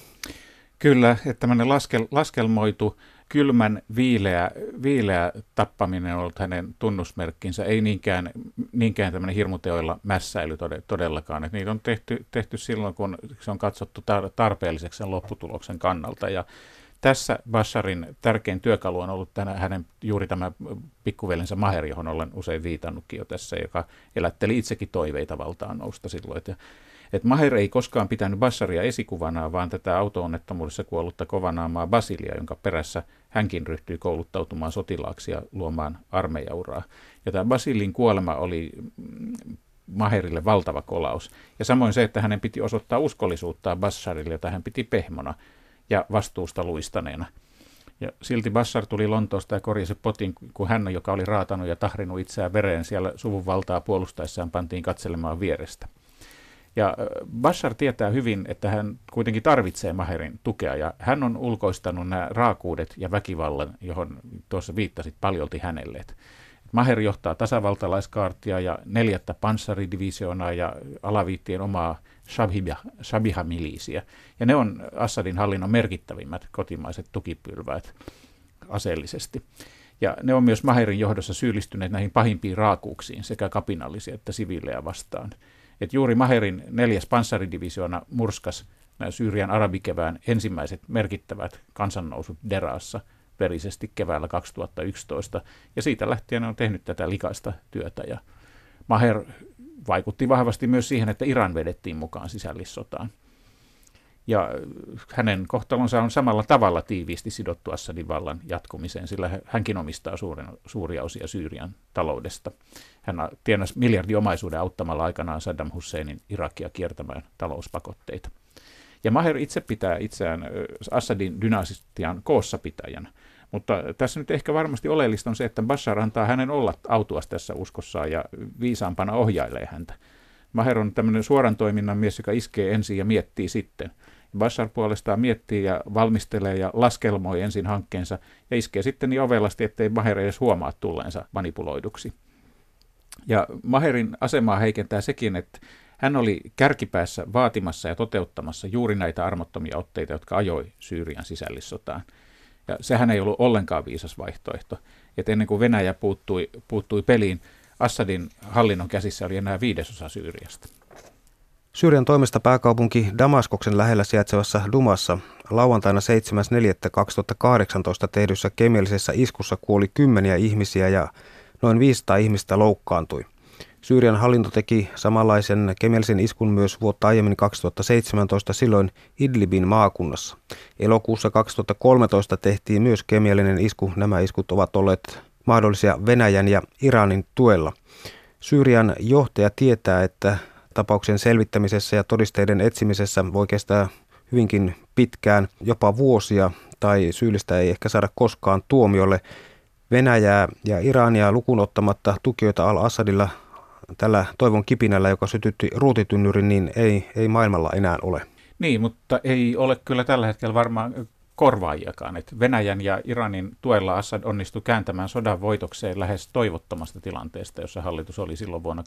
Kyllä, että tämmöinen laskel, laskelmoitu kylmän viileä, viileä tappaminen on ollut hänen tunnusmerkkinsä, ei niinkään, niinkään tämmöinen hirmuteoilla mässäily todellakaan. Että niitä on tehty, tehty silloin, kun se on katsottu tarpeelliseksi sen lopputuloksen kannalta. Ja tässä Basharin tärkein työkalu on ollut tänä, hänen juuri tämä pikkuvelensä Maher, johon olen usein viitannutkin jo tässä, joka elätteli itsekin toiveita valtaan nousta silloin. Ja että Maher ei koskaan pitänyt Bassaria esikuvana, vaan tätä auto-onnettomuudessa kuollutta kovanaamaa Basilia, jonka perässä hänkin ryhtyi kouluttautumaan sotilaaksi ja luomaan armeijauraa. Ja tämä Basilin kuolema oli mm, Maherille valtava kolaus. Ja samoin se, että hänen piti osoittaa uskollisuutta Bassarille, jota hän piti pehmona ja vastuusta luistaneena. Ja silti Bassar tuli Lontoosta ja korjasi potin, kun hän, joka oli raatanut ja tahrinut itseään vereen siellä suvun valtaa puolustaessaan, pantiin katselemaan vierestä. Ja Bashar tietää hyvin, että hän kuitenkin tarvitsee Maherin tukea ja hän on ulkoistanut nämä raakuudet ja väkivallan, johon tuossa viittasit paljolti hänelle. Maher johtaa tasavaltalaiskaartia ja neljättä panssaridivisioonaa ja alaviittien omaa Shabiha-miliisiä. Ja ne on Assadin hallinnon merkittävimmät kotimaiset tukipylväät aseellisesti. Ja ne on myös Maherin johdossa syyllistyneet näihin pahimpiin raakuuksiin sekä kapinallisia että siviilejä vastaan että juuri Maherin neljäs panssaridivisioona murskas Syyrian arabikevään ensimmäiset merkittävät kansannousut Deraassa verisesti keväällä 2011, ja siitä lähtien on tehnyt tätä likaista työtä, ja Maher vaikutti vahvasti myös siihen, että Iran vedettiin mukaan sisällissotaan. Ja hänen kohtalonsa on samalla tavalla tiiviisti sidottu Assadin vallan jatkumiseen, sillä hänkin omistaa suuren, suuria osia Syyrian taloudesta. Hän tienasi miljardiomaisuuden auttamalla aikanaan Saddam Husseinin Irakia kiertämään talouspakotteita. Ja Maher itse pitää itseään Assadin dynastian koossa pitäjänä. Mutta tässä nyt ehkä varmasti oleellista on se, että Bashar antaa hänen olla autuas tässä uskossaan ja viisaampana ohjailee häntä. Maher on tämmöinen suoran toiminnan mies, joka iskee ensin ja miettii sitten – Bashar puolestaan miettii ja valmistelee ja laskelmoi ensin hankkeensa ja iskee sitten niin ovelasti, ettei Maher edes huomaa tulleensa manipuloiduksi. Ja Maherin asemaa heikentää sekin, että hän oli kärkipäässä vaatimassa ja toteuttamassa juuri näitä armottomia otteita, jotka ajoi Syyrian sisällissotaan. Ja sehän ei ollut ollenkaan viisas vaihtoehto. että ennen kuin Venäjä puuttui, puuttui peliin, Assadin hallinnon käsissä oli enää viidesosa Syyriasta. Syyrian toimesta pääkaupunki Damaskoksen lähellä sijaitsevassa Dumassa lauantaina 7.4.2018 tehdyssä kemiallisessa iskussa kuoli kymmeniä ihmisiä ja noin 500 ihmistä loukkaantui. Syyrian hallinto teki samanlaisen kemiallisen iskun myös vuotta aiemmin 2017 silloin Idlibin maakunnassa. Elokuussa 2013 tehtiin myös kemiallinen isku. Nämä iskut ovat olleet mahdollisia Venäjän ja Iranin tuella. Syyrian johtaja tietää, että tapauksen selvittämisessä ja todisteiden etsimisessä voi kestää hyvinkin pitkään, jopa vuosia, tai syyllistä ei ehkä saada koskaan tuomiolle. Venäjää ja Irania lukuun ottamatta tukijoita al-Assadilla tällä toivon kipinällä, joka sytytti ruutitynnyrin, niin ei, ei maailmalla enää ole. Niin, mutta ei ole kyllä tällä hetkellä varmaan korvaajiakaan. Että Venäjän ja Iranin tuella Assad onnistui kääntämään sodan voitokseen lähes toivottomasta tilanteesta, jossa hallitus oli silloin vuonna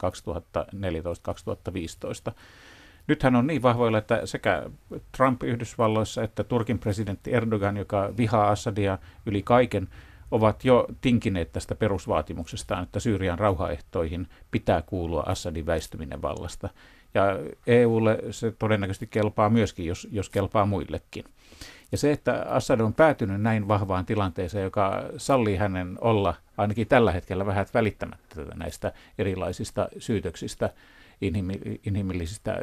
2014-2015. Nythän on niin vahvoilla, että sekä Trump Yhdysvalloissa että Turkin presidentti Erdogan, joka vihaa Assadia yli kaiken, ovat jo tinkineet tästä perusvaatimuksestaan, että Syyrian rauhaehtoihin pitää kuulua Assadin väistyminen vallasta. Ja EUlle se todennäköisesti kelpaa myöskin, jos, jos kelpaa muillekin. Ja se, että Assad on päätynyt näin vahvaan tilanteeseen, joka sallii hänen olla ainakin tällä hetkellä vähän välittämättä näistä erilaisista syytöksistä, inhimillisistä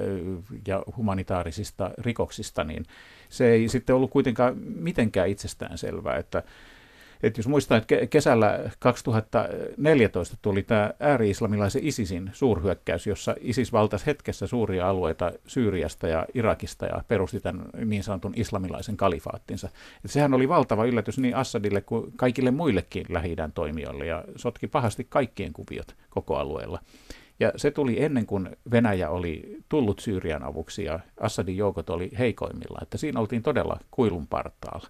ja humanitaarisista rikoksista, niin se ei sitten ollut kuitenkaan mitenkään itsestään selvää, että että jos muistaa, että kesällä 2014 tuli tämä ääri-islamilaisen ISISin suurhyökkäys, jossa ISIS valtasi hetkessä suuria alueita Syyriasta ja Irakista ja perusti tämän niin sanotun islamilaisen kalifaattinsa. Että sehän oli valtava yllätys niin Assadille kuin kaikille muillekin lähi toimijoille ja sotki pahasti kaikkien kuviot koko alueella. Ja se tuli ennen kuin Venäjä oli tullut Syyrian avuksi ja Assadin joukot oli heikoimmilla, että siinä oltiin todella kuilun partaalla.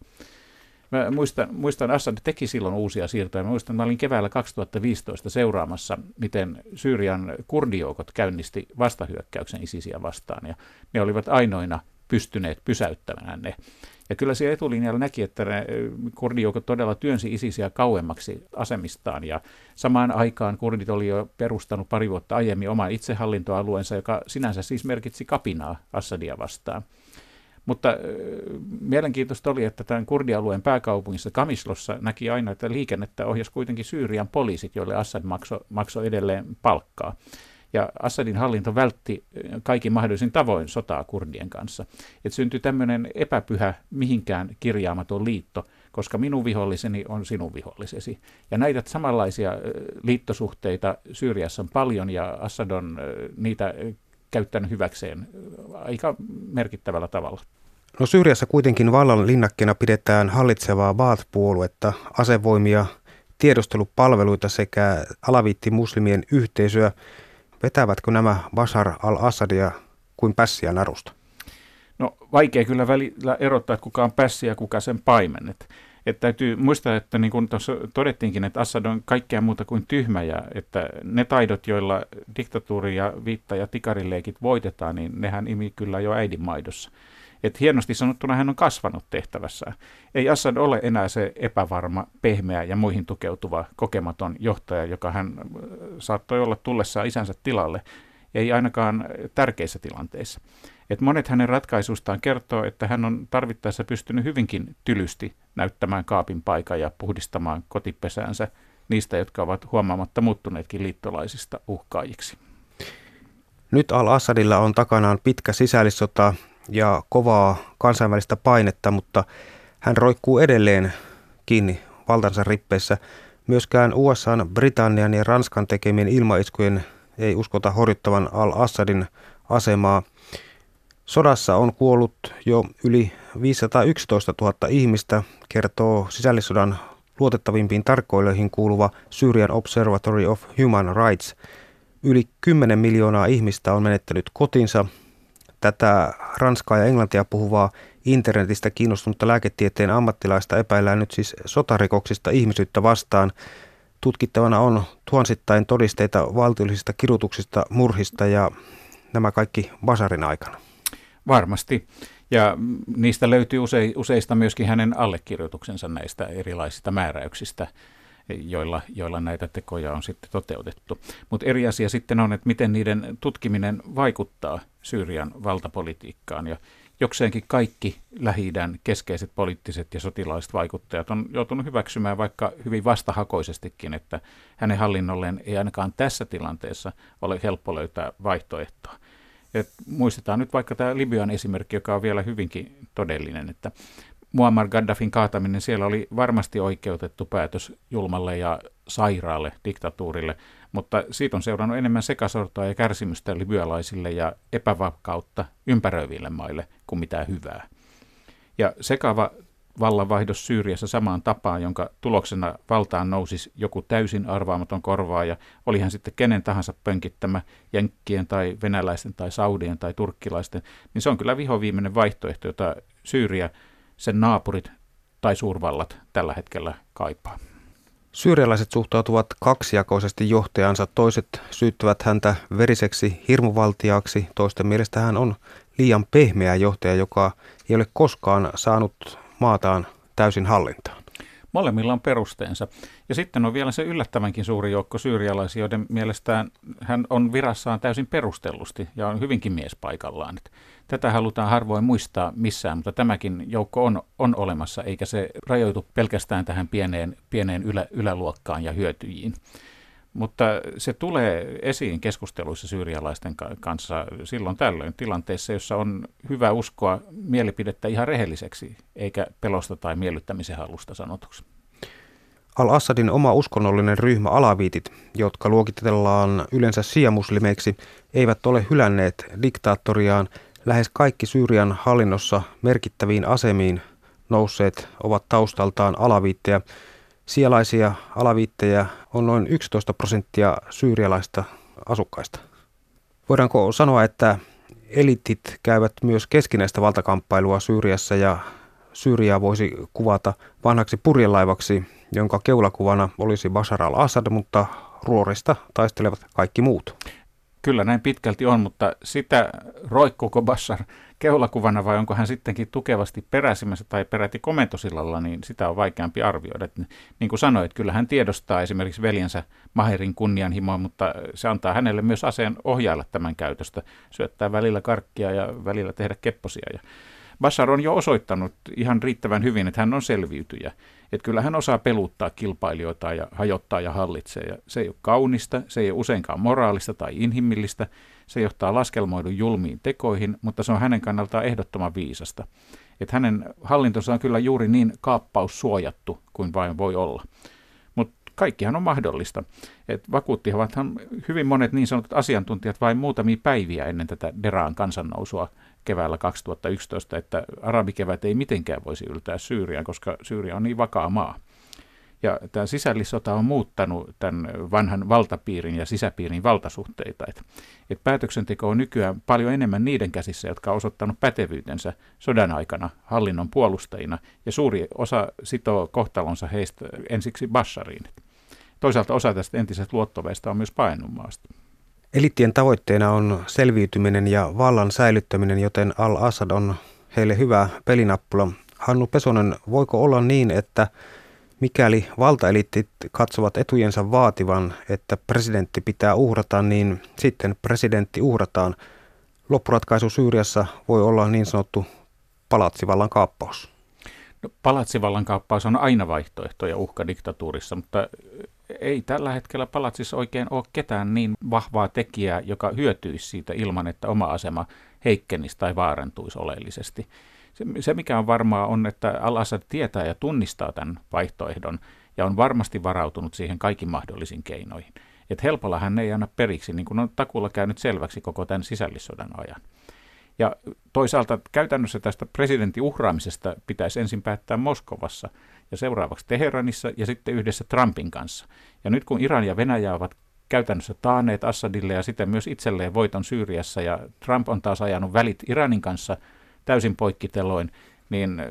Mä muistan, muistan, Assad teki silloin uusia siirtoja. Mä muistan, että mä olin keväällä 2015 seuraamassa, miten Syyrian kurdijoukot käynnisti vastahyökkäyksen ISISiä vastaan. Ja ne olivat ainoina pystyneet pysäyttämään ne. Ja kyllä siellä etulinjalla näki, että ne kurdijoukot todella työnsi ISISiä kauemmaksi asemistaan. Ja samaan aikaan kurdit oli jo perustanut pari vuotta aiemmin oman itsehallintoalueensa, joka sinänsä siis merkitsi kapinaa Assadia vastaan. Mutta mielenkiintoista oli, että tämän kurdialueen pääkaupungissa Kamislossa näki aina, että liikennettä ohjasi kuitenkin Syyrian poliisit, joille Assad maksoi makso edelleen palkkaa. Ja Assadin hallinto vältti kaikin mahdollisin tavoin sotaa kurdien kanssa. Et syntyi tämmöinen epäpyhä, mihinkään kirjaamaton liitto, koska minun viholliseni on sinun vihollisesi. Ja näitä samanlaisia liittosuhteita Syyriassa on paljon, ja Assad on niitä käyttänyt hyväkseen aika merkittävällä tavalla. No Syyriassa kuitenkin vallan linnakkeena pidetään hallitsevaa Baath-puoluetta, asevoimia, tiedustelupalveluita sekä alaviitti muslimien yhteisöä. Vetävätkö nämä Bashar al-Assadia kuin pässiä narusta? No vaikea kyllä välillä erottaa, että kuka on pässi ja kuka sen paimen. Että, täytyy muistaa, että niin kuin tuossa todettiinkin, että Assad on kaikkea muuta kuin tyhmä ja että ne taidot, joilla diktatuuri ja viitta ja tikarileikit voitetaan, niin nehän imi kyllä jo äidin maidossa. Että hienosti sanottuna hän on kasvanut tehtävässään. Ei Assad ole enää se epävarma, pehmeä ja muihin tukeutuva, kokematon johtaja, joka hän äh, saattoi olla tullessaan isänsä tilalle, ei ainakaan tärkeissä tilanteissa. Et monet hänen ratkaisuistaan kertoo, että hän on tarvittaessa pystynyt hyvinkin tylysti näyttämään kaapin paikan ja puhdistamaan kotipesäänsä niistä, jotka ovat huomaamatta muuttuneetkin liittolaisista uhkaajiksi. Nyt al-Assadilla on takanaan pitkä sisällissota ja kovaa kansainvälistä painetta, mutta hän roikkuu edelleen kiinni valtansa rippeissä. Myöskään USA, Britannian ja Ranskan tekemien ilmaiskujen ei uskota horjuttavan al-Assadin asemaa. Sodassa on kuollut jo yli 511 000 ihmistä, kertoo sisällissodan luotettavimpiin tarkkoilijoihin kuuluva Syrian Observatory of Human Rights. Yli 10 miljoonaa ihmistä on menettänyt kotinsa Tätä ranskaa ja englantia puhuvaa internetistä kiinnostunutta lääketieteen ammattilaista epäillään nyt siis sotarikoksista ihmisyyttä vastaan. Tutkittavana on tuhansittain todisteita valtiollisista kirutuksista, murhista ja nämä kaikki Basarin aikana. Varmasti. Ja niistä löytyy useista myöskin hänen allekirjoituksensa näistä erilaisista määräyksistä joilla, joilla näitä tekoja on sitten toteutettu. Mutta eri asia sitten on, että miten niiden tutkiminen vaikuttaa Syyrian valtapolitiikkaan. Ja jokseenkin kaikki lähi keskeiset poliittiset ja sotilaalliset vaikuttajat on joutunut hyväksymään vaikka hyvin vastahakoisestikin, että hänen hallinnolleen ei ainakaan tässä tilanteessa ole helppo löytää vaihtoehtoa. Et muistetaan nyt vaikka tämä Libyan esimerkki, joka on vielä hyvinkin todellinen, että Muammar Gaddafin kaataminen siellä oli varmasti oikeutettu päätös julmalle ja sairaalle diktatuurille, mutta siitä on seurannut enemmän sekasortoa ja kärsimystä libyalaisille ja epävakautta ympäröiville maille kuin mitään hyvää. Ja sekava vallanvaihdos Syyriassa samaan tapaan, jonka tuloksena valtaan nousisi joku täysin arvaamaton korvaaja, oli hän sitten kenen tahansa pönkittämä, jenkkien tai venäläisten tai saudien tai turkkilaisten, niin se on kyllä vihoviimeinen vaihtoehto, jota Syyria – sen naapurit tai suurvallat tällä hetkellä kaipaa. Syyrialaiset suhtautuvat kaksijakoisesti johtajansa. Toiset syyttävät häntä veriseksi hirmuvaltiaksi. Toisten mielestä hän on liian pehmeä johtaja, joka ei ole koskaan saanut maataan täysin hallintaan. Molemmilla on perusteensa. Ja sitten on vielä se yllättävänkin suuri joukko syyrialaisia, joiden mielestään hän on virassaan täysin perustellusti ja on hyvinkin mies paikallaan. Tätä halutaan harvoin muistaa missään, mutta tämäkin joukko on, on olemassa, eikä se rajoitu pelkästään tähän pieneen, pieneen ylä, yläluokkaan ja hyötyjiin. Mutta se tulee esiin keskusteluissa syyrialaisten kanssa silloin tällöin tilanteessa, jossa on hyvä uskoa mielipidettä ihan rehelliseksi, eikä pelosta tai miellyttämisen halusta sanotuksi. Al-Assadin oma uskonnollinen ryhmä alaviitit, jotka luokitellaan yleensä siamuslimeiksi, eivät ole hylänneet diktaattoriaan. Lähes kaikki Syyrian hallinnossa merkittäviin asemiin nousseet ovat taustaltaan alaviittejä. Sialaisia alaviittejä on noin 11 prosenttia syyrialaista asukkaista. Voidaanko sanoa, että elitit käyvät myös keskinäistä valtakamppailua Syyriassa ja Syyriaa voisi kuvata vanhaksi purjelaivaksi, jonka keulakuvana olisi Bashar al-Assad, mutta ruorista taistelevat kaikki muut. Kyllä näin pitkälti on, mutta sitä roikkuuko Bashar keulakuvana vai onko hän sittenkin tukevasti peräsimässä tai peräti komentosillalla, niin sitä on vaikeampi arvioida. Että, niin kuin sanoit, kyllä hän tiedostaa esimerkiksi veljensä Maherin kunnianhimoa, mutta se antaa hänelle myös aseen ohjailla tämän käytöstä, syöttää välillä karkkia ja välillä tehdä kepposia. Ja Bashar on jo osoittanut ihan riittävän hyvin, että hän on selviytyjä. Että kyllä hän osaa peluttaa kilpailijoita ja hajottaa ja hallitsee. Ja se ei ole kaunista, se ei ole useinkaan moraalista tai inhimillistä. Se johtaa laskelmoidun julmiin tekoihin, mutta se on hänen kannaltaan ehdottoman viisasta. Että hänen hallintonsa on kyllä juuri niin kaappaus suojattu kuin vain voi olla. Mutta kaikkihan on mahdollista. Et vakuuttivathan hyvin monet niin sanotut asiantuntijat vain muutamia päiviä ennen tätä Deraan kansannousua keväällä 2011, että arabikevät ei mitenkään voisi yltää Syyriaan, koska Syyria on niin vakaa maa. Ja tämä sisällissota on muuttanut tämän vanhan valtapiirin ja sisäpiirin valtasuhteita. Et, et päätöksenteko on nykyään paljon enemmän niiden käsissä, jotka on osoittanut pätevyytensä sodan aikana hallinnon puolustajina, ja suuri osa sitoo kohtalonsa heistä ensiksi Bashariin. Toisaalta osa tästä entisestä luottoveista on myös paennut maasta. Elittien tavoitteena on selviytyminen ja vallan säilyttäminen, joten Al-Assad on heille hyvä pelinappula. Hannu Pesonen, voiko olla niin, että mikäli valtaeliittit katsovat etujensa vaativan, että presidentti pitää uhrata, niin sitten presidentti uhrataan. Loppuratkaisu Syyriassa voi olla niin sanottu palatsivallan kaappaus. No, palatsivallan kaappaus on aina vaihtoehto ja uhka diktatuurissa, mutta ei tällä hetkellä palatsissa oikein ole ketään niin vahvaa tekijää, joka hyötyisi siitä ilman, että oma asema heikkenisi tai vaarantuisi oleellisesti. Se, se mikä on varmaa on, että Al-Assad tietää ja tunnistaa tämän vaihtoehdon ja on varmasti varautunut siihen kaikin mahdollisin keinoihin. Et helpolla hän ei anna periksi, niin kuin on takulla käynyt selväksi koko tämän sisällissodan ajan. Ja toisaalta käytännössä tästä presidentin uhraamisesta pitäisi ensin päättää Moskovassa ja seuraavaksi Teheranissa ja sitten yhdessä Trumpin kanssa. Ja nyt kun Iran ja Venäjä ovat käytännössä taaneet Assadille ja sitten myös itselleen voiton Syyriassa ja Trump on taas ajanut välit Iranin kanssa täysin poikkiteloin, niin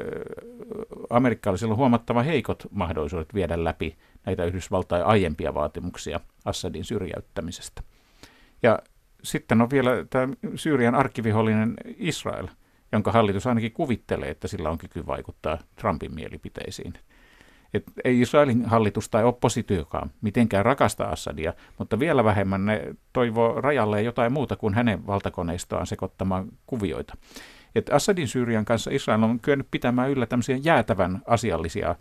amerikkalaisilla on huomattavan heikot mahdollisuudet viedä läpi näitä Yhdysvaltain aiempia vaatimuksia Assadin syrjäyttämisestä. Ja sitten on vielä tämä Syyrian arkkivihollinen Israel, jonka hallitus ainakin kuvittelee, että sillä on kyky vaikuttaa Trumpin mielipiteisiin. Et ei Israelin hallitus tai oppositiokaan mitenkään rakasta Assadia, mutta vielä vähemmän ne toivoo rajalle jotain muuta kuin hänen valtakoneistoaan sekoittamaan kuvioita. Et Assadin Syyrian kanssa Israel on kyennyt pitämään yllä tämmöisiä jäätävän asiallisia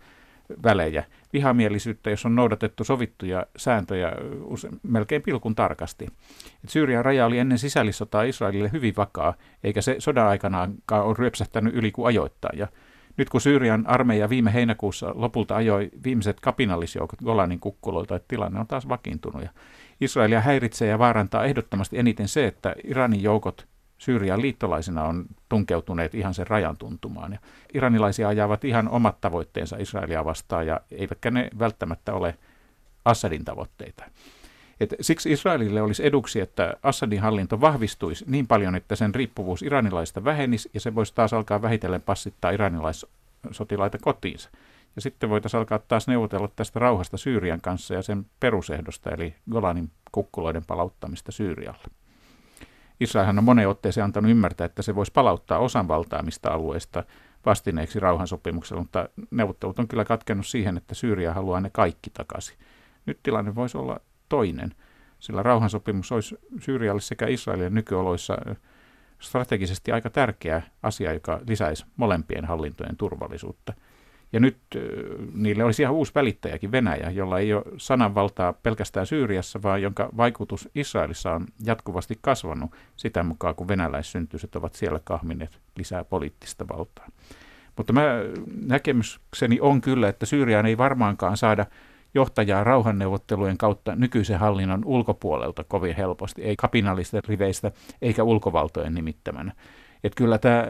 välejä, vihamielisyyttä, jos on noudatettu sovittuja sääntöjä use, melkein pilkun tarkasti. Et Syyrian raja oli ennen sisällissotaa Israelille hyvin vakaa, eikä se sodan aikanaankaan ole ryöpsähtänyt yli kuin ajoittaa. Ja nyt kun Syyrian armeija viime heinäkuussa lopulta ajoi viimeiset kapinallisjoukot Golanin kukkuloilta, että tilanne on taas vakiintunut. Ja Israelia häiritsee ja vaarantaa ehdottomasti eniten se, että Iranin joukot Syyrian liittolaisina on tunkeutuneet ihan sen rajan tuntumaan. Ja iranilaisia ajavat ihan omat tavoitteensa Israelia vastaan, ja eivätkä ne välttämättä ole Assadin tavoitteita. Et siksi Israelille olisi eduksi, että Assadin hallinto vahvistuisi niin paljon, että sen riippuvuus iranilaista vähenisi, ja se voisi taas alkaa vähitellen passittaa iranilais sotilaita kotiinsa. Ja sitten voitaisiin alkaa taas neuvotella tästä rauhasta Syyrian kanssa ja sen perusehdosta, eli Golanin kukkuloiden palauttamista Syyrialle. Israelhan on moneen otteeseen antanut ymmärtää, että se voisi palauttaa osan valtaamista alueesta vastineeksi rauhansopimuksella, mutta neuvottelut on kyllä katkennut siihen, että Syyria haluaa ne kaikki takaisin. Nyt tilanne voisi olla toinen, sillä rauhansopimus olisi Syyrialle sekä Israelin nykyoloissa strategisesti aika tärkeä asia, joka lisäisi molempien hallintojen turvallisuutta – ja nyt niille olisi ihan uusi välittäjäkin Venäjä, jolla ei ole sananvaltaa pelkästään Syyriassa, vaan jonka vaikutus Israelissa on jatkuvasti kasvanut sitä mukaan, kun venäläissyntyiset ovat siellä kahmineet lisää poliittista valtaa. Mutta mä, näkemykseni on kyllä, että Syyriaan ei varmaankaan saada johtajaa rauhanneuvottelujen kautta nykyisen hallinnon ulkopuolelta kovin helposti, ei kapinallisten riveistä eikä ulkovaltojen nimittämänä. Että kyllä tämä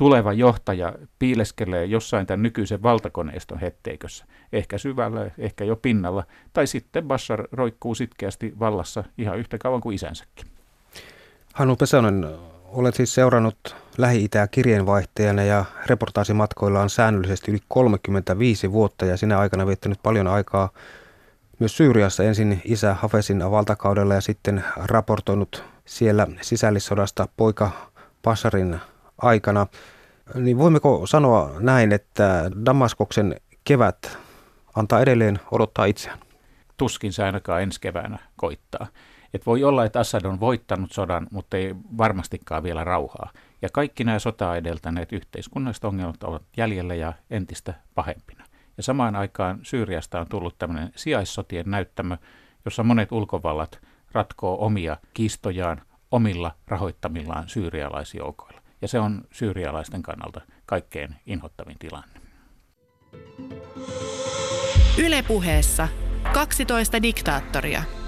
tuleva johtaja piileskelee jossain tämän nykyisen valtakoneiston hetteikössä, ehkä syvällä, ehkä jo pinnalla, tai sitten Bashar roikkuu sitkeästi vallassa ihan yhtä kauan kuin isänsäkin. Hannu Pesonen, olet siis seurannut Lähi-Itää kirjeenvaihtajana ja reportaasimatkoillaan säännöllisesti yli 35 vuotta ja sinä aikana viettänyt paljon aikaa myös Syyriassa. Ensin isä Hafesin valtakaudella ja sitten raportoinut siellä sisällissodasta poika Basharin aikana, niin voimmeko sanoa näin, että Damaskoksen kevät antaa edelleen odottaa itseään? Tuskin se ainakaan ensi keväänä koittaa. Et voi olla, että Assad on voittanut sodan, mutta ei varmastikaan vielä rauhaa. Ja kaikki nämä sotaa edeltäneet yhteiskunnalliset ongelmat ovat jäljellä ja entistä pahempina. Ja samaan aikaan Syyriasta on tullut tämmöinen sijaissotien näyttämö, jossa monet ulkovallat ratkoo omia kiistojaan omilla rahoittamillaan syyrialaisjoukoilla ja se on syyrialaisten kannalta kaikkein inhottavin tilanne. Ylepuheessa 12 diktaattoria –